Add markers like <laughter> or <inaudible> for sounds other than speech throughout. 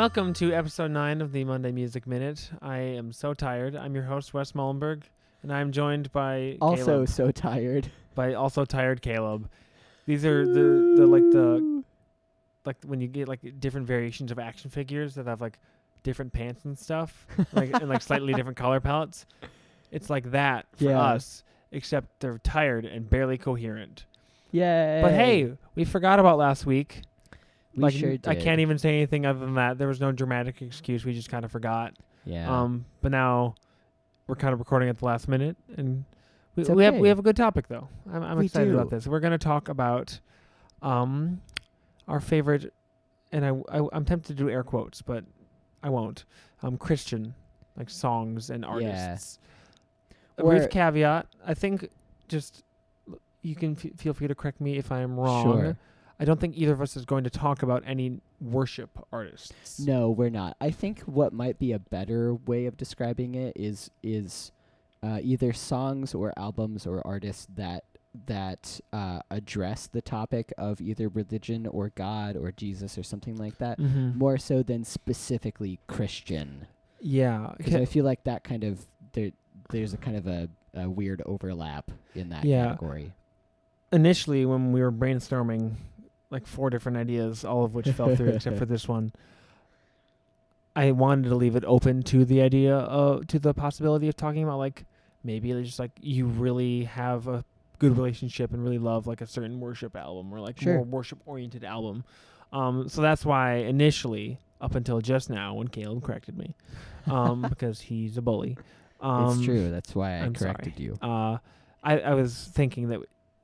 Welcome to episode 9 of the Monday Music Minute. I am so tired. I'm your host, Wes Mullenberg, and I'm joined by Also Caleb, so tired. by also tired Caleb. These are the, the like the like when you get like different variations of action figures that have like different pants and stuff, like and like slightly different color palettes. It's like that for Yeah. us, except they're tired and barely coherent. Yay. But hey, we forgot about last week. We like sure I can't even say anything other than that. There was no dramatic excuse. We just kind of forgot. Yeah. Um, but now we're kind of recording at the last minute, and we, It's we have we have a good topic though. I'm, I'm excited about this. We're going to talk about um our favorite, and I, I I'm tempted to do air quotes, but I won't. Um, Christian like songs and artists. A Or- brief caveat. I think just you can f- feel free to correct me if I am wrong. Sure. I don't think either of us is going to talk about any worship artists. No, we're not. I think what might be a better way of describing it is is uh, either songs or albums or artists that that uh, address the topic of either religion or God or Jesus or something like that, Mm-hmm. more so than specifically Christian. Yeah. Because I feel like that kind of there there's a kind of a, a weird overlap in that Yeah. category. initially when we were brainstorming like four different ideas, all of which fell through <laughs> except for this one. I wanted to leave it open to the idea of to the possibility of talking about like maybe it's just like you really have a good relationship and really love like a certain worship album or like Sure. more worship oriented album. Um so that's why initially up until just now when Caleb corrected me um <laughs> because he's a bully. Um it's true. That's why I I'm corrected sorry. you. uh, I, I was thinking that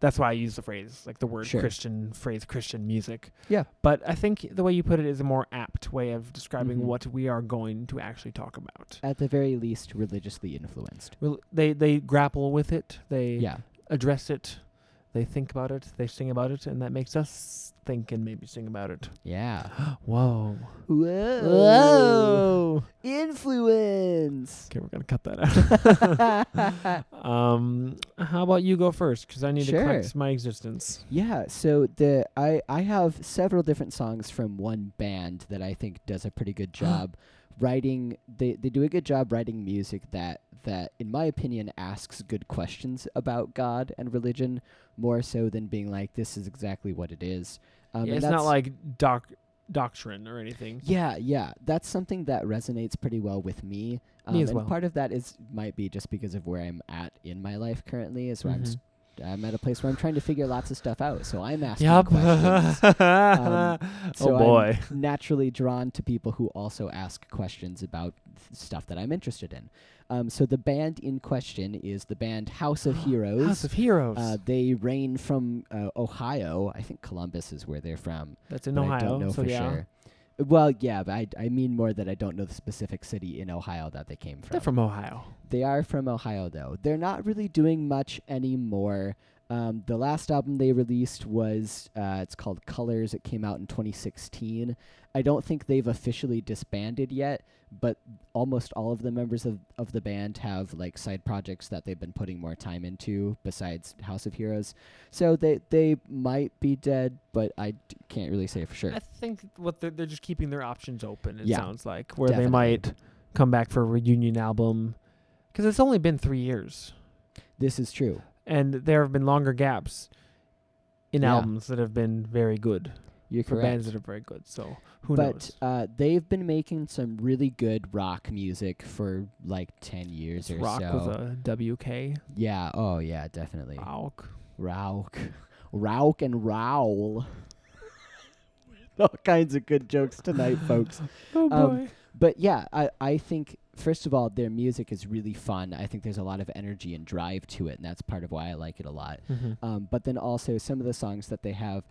that's why I use the phrase, like the word Sure. Christian phrase, Christian music. Yeah. But I think the way you put it is a more apt way of describing Mhm. what we are going to actually talk about. At the very least, religiously influenced. Well, they they grapple with it, they Yeah. address it, they think about it, they sing about it, and that makes us think and maybe sing about it. Yeah. <gasps> Whoa. Whoa. Whoa. Influence. Okay, we're gonna cut that out. <laughs> um, how about you go first? Because I need Sure. to correct my existence. yeah. So the I I have several different songs from one band that I think does a pretty good <gasps> job writing. They they do a good job writing music that that in my opinion asks good questions about God and religion more so than being like this is exactly what it is. Um, Yeah, it's not like doc doctrine or anything. Yeah, yeah, that's something that resonates pretty well with me. Um, Me as and well. part of that is might be just because of where I'm at in my life currently. Is where I'm s- I'm at a place where I'm trying to figure lots of stuff out. So I'm asking Yup. questions. <laughs> oh so boy. I'm naturally drawn to people who also ask questions about th- stuff that I'm interested in. Um, so the band in question is the band House of <gasps> Heroes. House of Heroes. uh, they reign from uh, Ohio. I think Columbus is where they're from. That's in Ohio. I don't know so for yeah. sure. Well, yeah, but I, I mean more that I don't know the specific city in Ohio that they came from. They're from Ohio. They are from Ohio, though. They're not really doing much anymore. Um, the last album they released was uh, it's called Colors. It came out in 2016. I don't think they've officially disbanded yet, but almost all of the members of, of the band have like side projects that they've been putting more time into besides House of Heroes. So they they might be dead, but I d- can't really say for sure. I think what they're, they're just keeping their options open. It Yeah. sounds like where they might come back for a reunion album, because it's only been three years, This is true. And there have been longer gaps in Yeah. albums that have been very good You're for correct. bands that are very good. So who but knows? uh, they've been making some really good rock music for like 10 years It's or rock so. Rock with a WK. yeah, oh yeah, definitely. Rock. Rauk. Rauk and Rowl. <laughs> All kinds of good jokes tonight, folks. <laughs> Oh Um, boy. But yeah, I, I think, first of all, their music is really fun. I think there's a lot of energy and drive to it, and that's part of why I like it a lot. Mhm. Um, but then also, some of the songs that they have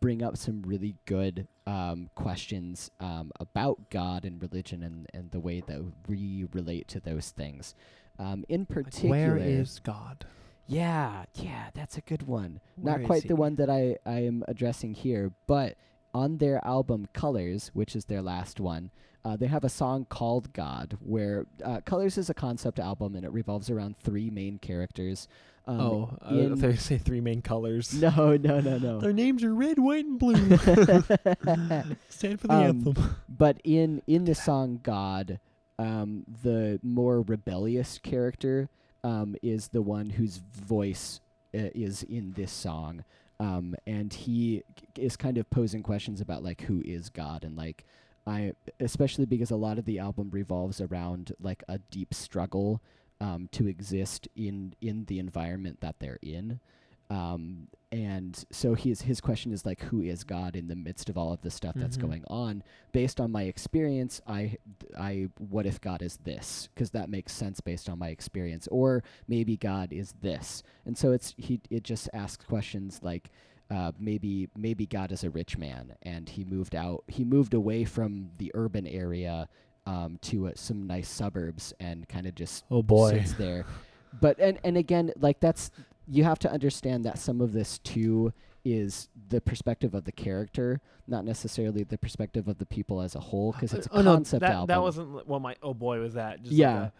bring up some really good um, questions um, about God and religion and, and the way that we relate to those things. Um, in Like, particular, where is God? yeah, yeah, that's a good one. Where Not quite the one that I, I am addressing here, but on their album Colors, which is their last one, Uh, they have a song called God, where uh, Colors is a concept album and it revolves around three main characters. Um, oh, uh, they say three main colors. <laughs> no, no, no, no. Their names are red, white, and blue. <laughs> Stand for the Um, anthem. but in in the song God, um, the more rebellious character um, is the one whose voice uh, is in this song, um, and he is kind of posing questions about like who is God and like I especially because a lot of the album revolves around like a deep struggle um, to exist in in the environment that they're in. Um, and so his his question is like, who is God in the midst of all of the stuff that's Mhm. going on? Based on my experience, I I what if God is this? Because that makes sense based on my experience. Or maybe God is this. And so it's he it just asks questions like. Uh, maybe maybe God is a rich man and he moved out he moved away from the urban area um, to uh, some nice suburbs and kind of just Oh boy. sits there. But and and again, like that's you have to understand that some of this too is the perspective of the character, not necessarily the perspective of the people as a whole, because it's a oh, no, concept that, album. That wasn't well. My oh boy, was that? Just Yeah. Like a,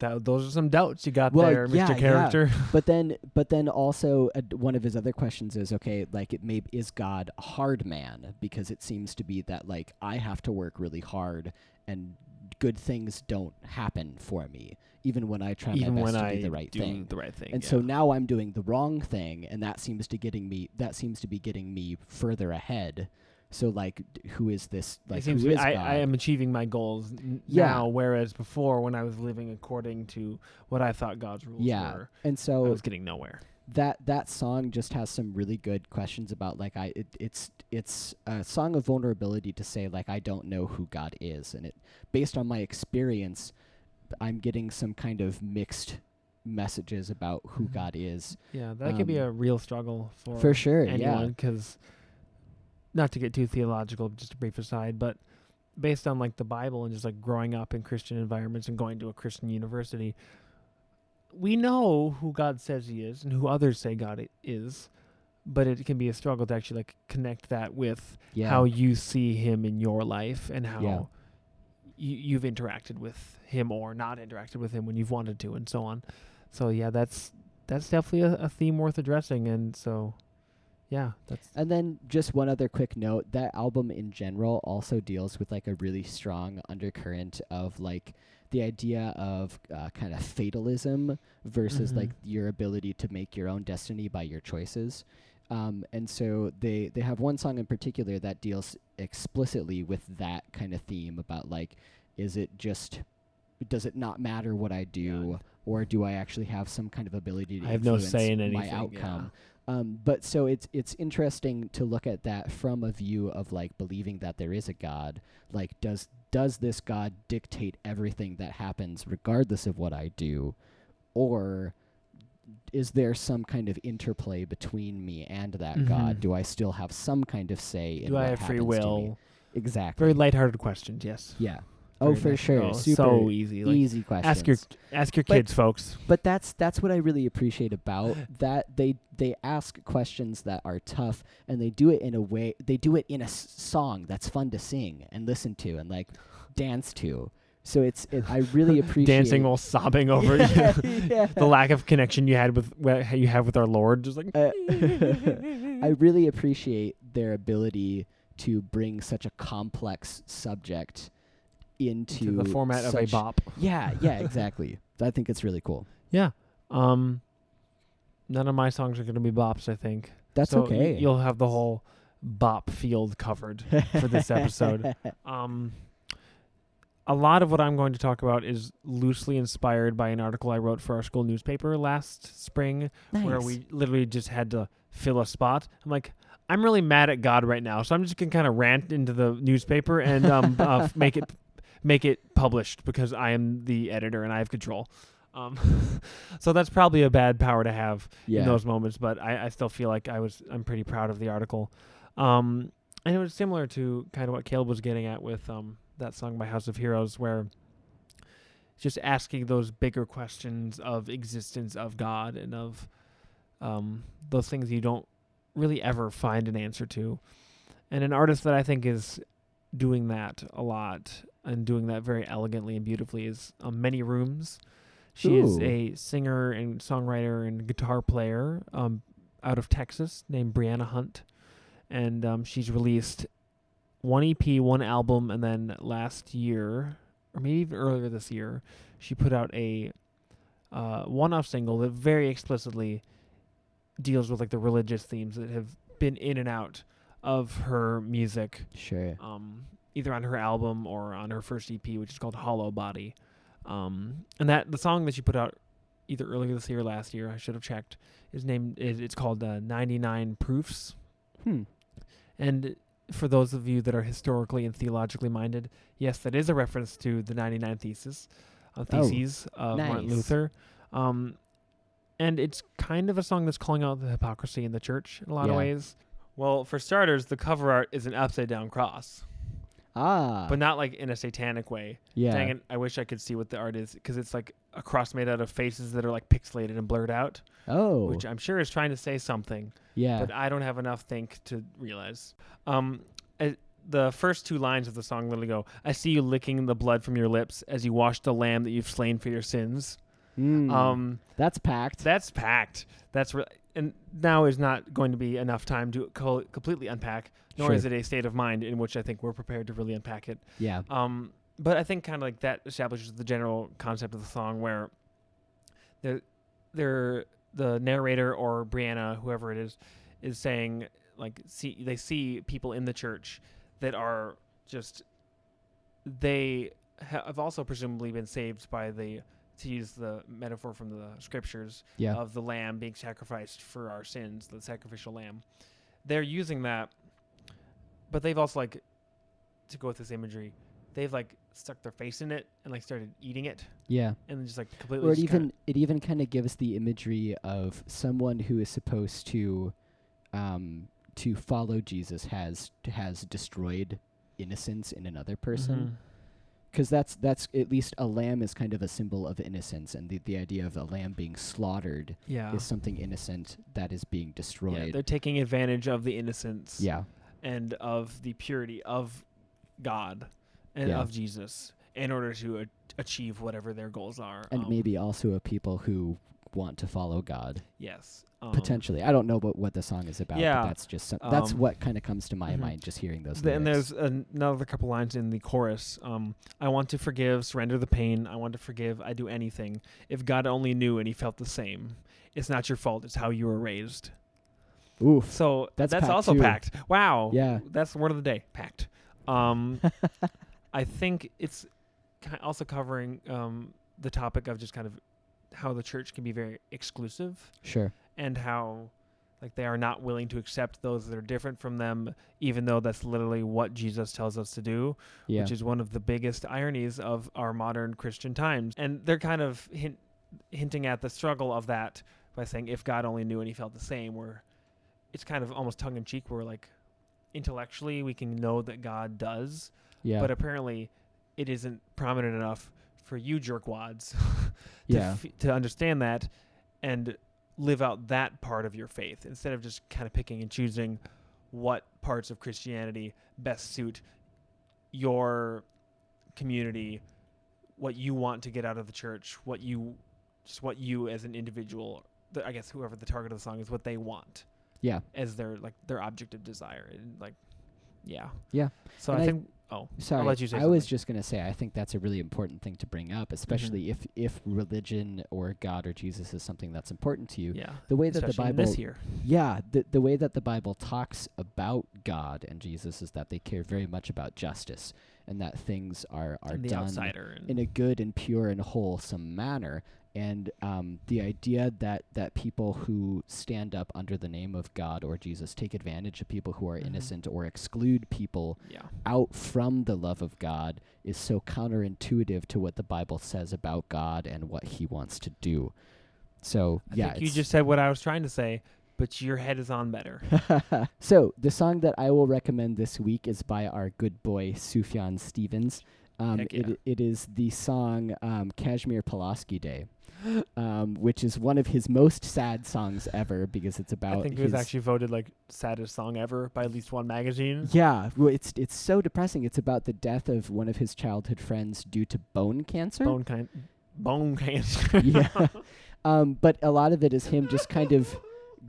that those are some doubts you got Well, there, Mr. yeah, yeah. Character. <laughs> but then but then also uh, one of his other questions is okay like it may is god a hard man because it seems to be that like i have to work really hard and good things don't happen for me even when i try Even my best to I do the right do thing the right thing. and yeah. so now i'm doing the wrong thing and that seems to getting me that seems to be getting me further ahead so like who is this it like seems who is I, god I am achieving my goals n- Yeah. now, whereas before, when I was living according to what I thought God's rules yeah were, and so I was getting nowhere. that that song just has some really good questions about like I it, it's it's a song of vulnerability to say like I don't know who God is and it based on my experience I'm getting some kind of mixed messages about who Mhm. God is Yeah, that could be Um, a real struggle for for sure yeah anyone because not to get too theological just a brief aside but based on like the bible and just like growing up in christian environments and going to a christian university we know who god says he is and who others say god is but it can be a struggle to actually like connect that with yeah how you see him in your life and how Yeah. you, you've interacted with him or not interacted with him when you've wanted to and so on so yeah that's that's definitely a, a theme worth addressing and so yeah that's And then just one other quick note, that album in general also deals with like a really strong undercurrent of like the idea of uh, kind of fatalism versus Mhm. like your ability to make your own destiny by your choices. Um, and so they they have one song in particular that deals explicitly with that kind of theme about like is it just does it not matter what I do or do I actually have some kind of ability to I have no influence say in my outcome? yeah. Um, but so it's it's interesting to look at that from a view of like believing that there is a God. Like, does does this God dictate everything that happens regardless of what I do, or is there some kind of interplay between me and that God? Mhm. Do I still have some kind of say in do I have free happens to me? will Exactly. very lighthearted questions yes yeah. Oh, for sure. Oh, Super so easy like easy questions. ask your ask your But- kids folks but that's that's what I really appreciate about <laughs> that they they ask questions that are tough and they do it in a way they do it in a s- song that's fun to sing and listen to and like dance to. So it's it, I really <laughs> appreciate dancing while sobbing <laughs> over Yeah, the yeah. lack of connection you had with you have with our lord just like Uh, I really appreciate their ability to bring such a complex subject into, to the format of a bop <laughs> Yeah, yeah, exactly. I think it's really cool. yeah um none of my songs are going to be bops i think That's So y- okay. you'll have the whole bop field covered for this episode. <laughs> Um, a lot of what I'm going to talk about is loosely inspired by an article I wrote for our school newspaper last spring, where we literally just had to fill a spot. I'm like, I'm really mad at God right now, so I'm just gonna kind of rant into the newspaper and um, uh, <laughs> make it make it published because I am the editor and I have control. Um, <laughs> so that's probably a bad power to have yeah. in those moments, but I, I still feel like I was I'm pretty proud of the article. Um, and it was similar to kind of what Caleb was getting at with um, that song by House of Heroes, where just asking those bigger questions of existence of God and of um, those things you don't really ever find an answer to. And an artist that I think is doing that a lot and doing that very elegantly and beautifully is um, Many Rooms. She is a singer and songwriter and guitar player um, out of Texas named Brianna Hunt. And um, she's released one EP, one album, and then last year, or maybe even earlier this year, she put out a uh, one-off single that very explicitly deals with like the religious themes that have been in and out of her music, Sure. um, either on her album or on her first EP, which is called Hollow Body. Um, and that the song that she put out either earlier this year or last year, I should have checked, is named. Is, it's called uh, 99 Proofs. Hmm. And for those of you that are historically and theologically minded, yes, that is a reference to the 99 Thesis, uh, Oh, Theses of Martin. Luther. Um, and it's kind of a song that's calling out the hypocrisy in the church in a lot of ways. Well, for starters, the cover art is an upside down cross, Ah. but not like in a satanic way. yeah. Dang it, I wish I could see what the art is because it's like a cross made out of faces that are like pixelated and blurred out, Oh. which I'm sure is trying to say something yeah. but I don't have enough think to realize. Um, the first two lines of the song literally go, "I see you licking the blood from your lips as you wash the lamb that you've slain for your sins." Mm. Um, That's packed. that's packed. That's re- and now is not going to be enough time to co- completely unpack, nor Sure. is it a state of mind in which I think we're prepared to really unpack it. yeah. Um, but I think kind of like that establishes the general concept of the song where the they're the narrator or Brianna, whoever it is, is saying like see they see people in the church that are just they have also presumably been saved by the to use the metaphor from the scriptures Yeah. of the lamb being sacrificed for our sins, the sacrificial lamb. They're using that, but they've also like to go with this imagery. They've like stuck their face in it and like started eating it, yeah. and then just like completely. Or it even it even kind of gives the imagery of someone who is supposed to um to follow Jesus has has destroyed innocence in another person. Because that's that's at least a lamb is kind of a symbol of innocence, and the the idea of a lamb being slaughtered Yeah. is something innocent that is being yeah, destroyed. they're taking advantage of the innocence Yeah, and of the purity of God and Yeah. of Jesus in order to a- achieve whatever their goals are. and Um, maybe also a people who want to follow God yes, um, potentially. I don't know about what the song is about. yeah, but that's just some, that's um, what kind of comes to my mhm. mind just hearing those. Th- and there's an- another couple lines in the chorus. Um, I want to forgive, surrender the pain. I want to forgive. I do anything. If God only knew and He felt the same. It's not your fault. It's how you were raised. Oof. So That's that's, packed also too. packed. Wow. Yeah. That's the word of the day. Packed. Um, <laughs> I think it's also covering um, the topic of just kind of how the church can be very exclusive Sure. and how like they are not willing to accept those that are different from them even though that's literally what Jesus tells us to do Yeah. which is one of the biggest ironies of our modern Christian times and they're kind of hint, hinting at the struggle of that by saying if God only knew and he felt the same where it's kind of almost tongue in cheek where like intellectually we can know that God does yeah. but apparently it isn't prominent enough for you jerkwads <laughs> to, yeah. f- to understand that and live out that part of your faith instead of just kind of picking and choosing what parts of Christianity best suit your community, what you want to get out of the church, what you just what you as an individual, I guess whoever the target of the song is, what they want yeah. as their like their object of desire and like yeah Yeah. So And I I- think oh Sorry, I'll let you say I was just gonna say I think that's a really important thing to bring up, mm-hmm. especially if if religion or God or Jesus is something that's important to you. yeah The way that the Bible this year Yeah, the the way that the Bible talks about God and Jesus is that they care very much about justice and that things are are done in a good and pure and wholesome manner. And um, the idea that that people who stand up under the name of God or Jesus take advantage of people who are Mhm. innocent or exclude people yeah out from the love of God is so counterintuitive to what the Bible says about God and what He wants to do. So I yeah, think you just said what I was trying to say, but your head is on better. <laughs> so the song that I will recommend this week is by our good boy Sufjan Stevens. Um, yeah. it, it is the song um, Casimir Pulaski Day, um, which is one of his most sad songs ever because it's about I think it was actually voted like saddest song ever by at least one magazine. yeah, well, it's it's so depressing. It's about the death of one of his childhood friends due to bone cancer. Bone kind, bone cancer. <laughs> yeah. <laughs> Um, but a lot of it is him just kind of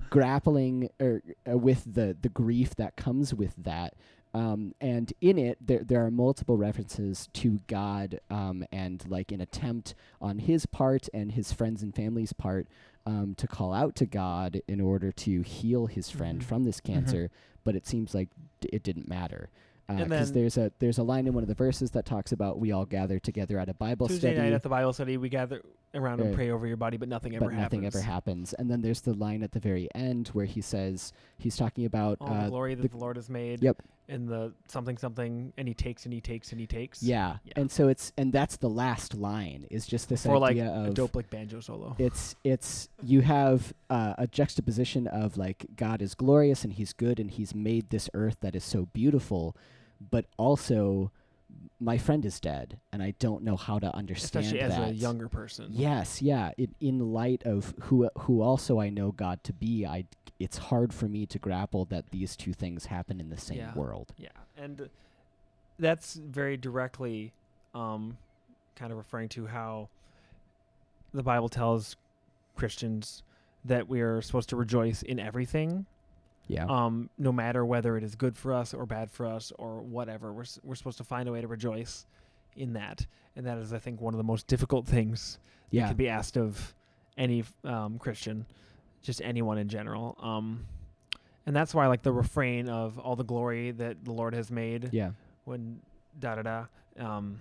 grappling or uh, with the the grief that comes with that. Um, and in it, there there are multiple references to God, um, and like an attempt on his part and his friends and family's part um, to call out to God in order to heal his friend Mhm. from this cancer. But it seems like d- it didn't matter. Because then- there's a there's a line in one of the verses that talks about we all gather together at a Bible Tuesday study night at the Bible study, we gather around and Uh, pray over your body, but nothing ever but nothing happens. ever happens. And then there's the line at the very end where he says he's talking about All the uh, glory that the- the, Lord has made. Yep. In the something something, and he takes and he takes and he takes. yeah. Yeah. and so it's and that's the last line is just this like idea a of dope like banjo solo. it's it's you have uh, a juxtaposition of like God is glorious and He's good and He's made this earth that is so beautiful, but also my friend is dead and I don't know how to understand Especially as a younger person. Yes, yeah. It, in light of who who also I know God to be, I it's hard for me to grapple that these two things happen in the same Yeah. world. Yeah, and that's very directly um, kind of referring to how the Bible tells Christians that we are supposed to rejoice in everything, Yeah. um, no matter whether it is good for us or bad for us or whatever. We're we're supposed to find a way to rejoice in that, and that is, I think, one of the most difficult things that yeah. could be asked of any um, Christian, just anyone in general. Um, and that's why, like the refrain of all the glory that the Lord has made, yeah. when da da da, um,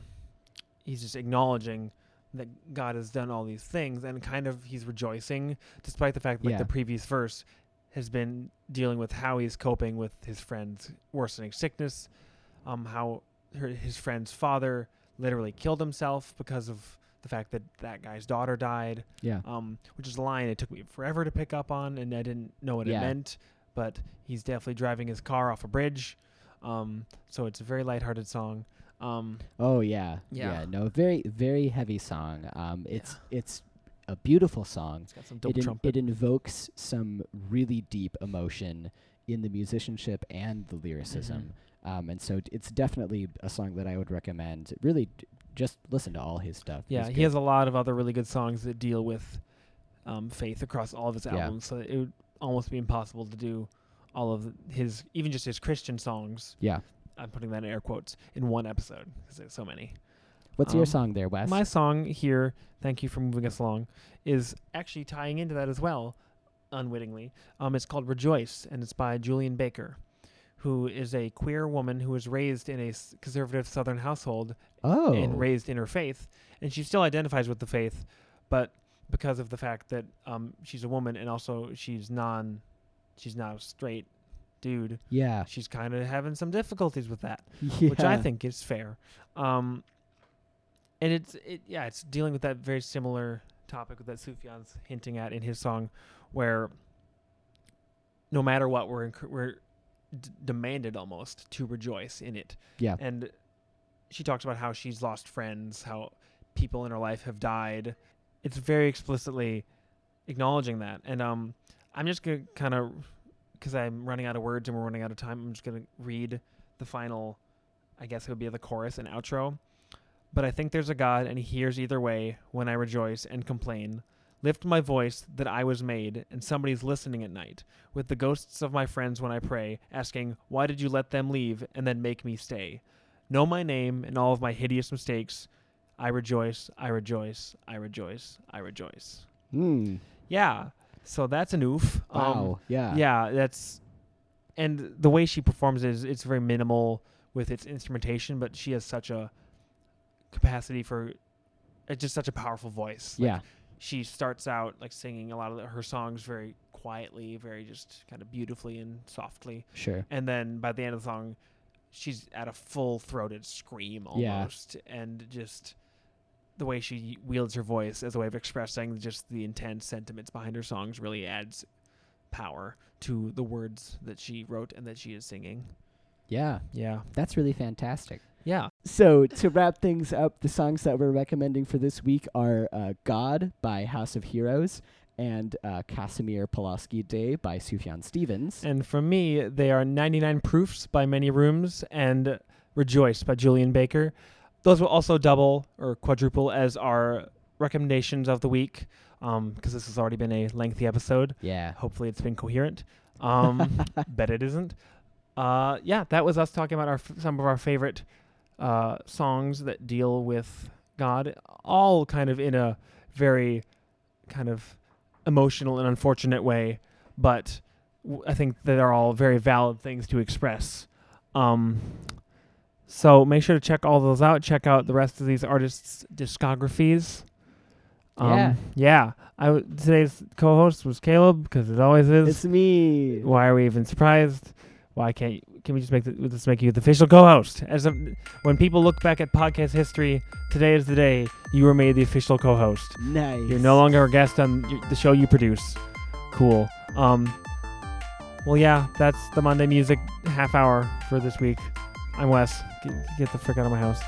he's just acknowledging that God has done all these things, and kind of he's rejoicing, despite the fact that like, Yeah. the previous verse has been dealing with how he's coping with his friend's worsening sickness, um, how her, his friend's father literally killed himself because of the fact that that guy's daughter died, Yeah. um, which is a line it took me forever to pick up on, and I didn't know what Yeah. it meant. But he's definitely driving his car off a bridge, um, so it's a very lighthearted song. Um, Oh yeah. Yeah. No, very very heavy song. Um it's it's a beautiful song. it's got some dope It in, trumpet. it invokes some really deep emotion in the musicianship and the lyricism. Mm-hmm. Um and so d- it's definitely a song that I would recommend. Really d- just listen to all his stuff. yeah, He's he good. has a lot of other really good songs that deal with um, faith across all of his Yeah. albums. So it would almost be impossible to do all of his, even just his Christian songs. Yeah. I'm putting that in air quotes in one episode because there's so many. What's your Um, song there, Wes? My song here, thank you for moving us along, is actually tying into that as well, unwittingly. Um, it's called Rejoice, and it's by Julien Baker, who is a queer woman who was raised in a conservative Southern household oh. and raised in her faith, and she still identifies with the faith, but because of the fact that um, she's a woman and also she's non, she's not a straight dude, yeah. she's kind of having some difficulties with that yeah. which I think is fair. Um, and it's it yeah, it's dealing with that very similar topic that Sufjan's hinting at in his song, where no matter what, we're enc- we're d- demanded almost to rejoice in it. Yeah. And she talks about how she's lost friends, how people in her life have died. It's very explicitly acknowledging that, and um, I'm just gonna kind of because I'm running out of words and we're running out of time. I'm just gonna read the final. I guess it would be the chorus and outro. But I think there's a God, and He hears either way when I rejoice and complain. Lift my voice that I was made, and somebody's listening at night, with the ghosts of my friends when I pray, asking, Why did you let them leave and then make me stay? Know my name and all of my hideous mistakes. I rejoice, I rejoice, I rejoice, I rejoice. Hmm. Yeah. So that's an oof. Um, Wow. yeah. yeah, that's and the way she performs is it's very minimal with its instrumentation, but she has such a capacity for it's just such a powerful voice. Like, Yeah. she starts out like singing a lot of the, her songs very quietly, very just kind of beautifully and softly, Sure. and then by the end of the song, she's at a full-throated scream Yeah. almost, and just the way she wields her voice as a way of expressing just the intense sentiments behind her songs really adds power to the words that she wrote and that she is singing. Yeah. Yeah. That's really fantastic. Yeah. So to wrap things up, the songs that we're recommending for this week are uh, "God" by House of Heroes and uh, "Casimir Pulaski Day" by Sufjan Stevens. And for me, they are 99 Proofs by Many Rooms and Rejoice by Julien Baker. Those will also double or quadruple as our recommendations of the week because um, this has already been a lengthy episode. Yeah. Hopefully, it's been coherent. Um, <laughs> bet it isn't. Uh, yeah, that was us talking about our f- some of our favorite uh, songs that deal with God, all kind of in a very kind of emotional and unfortunate way, but w- I think that are all very valid things to express. Um, so make sure to check all those out. Check out the rest of these artists' discographies. Um, Yeah. yeah. I w- today's co-host was Caleb because it always is. It's me. Why are we even surprised? Why can't you, can we just make the, let's make you the official co-host? As of, when people look back at podcast history, today is the day you were made the official co-host. Nice. You're no longer a guest on the show you produce. Cool. Um. Well, yeah, that's the Monday music half hour for this week. I'm Wes. Get, get the frick out of my house.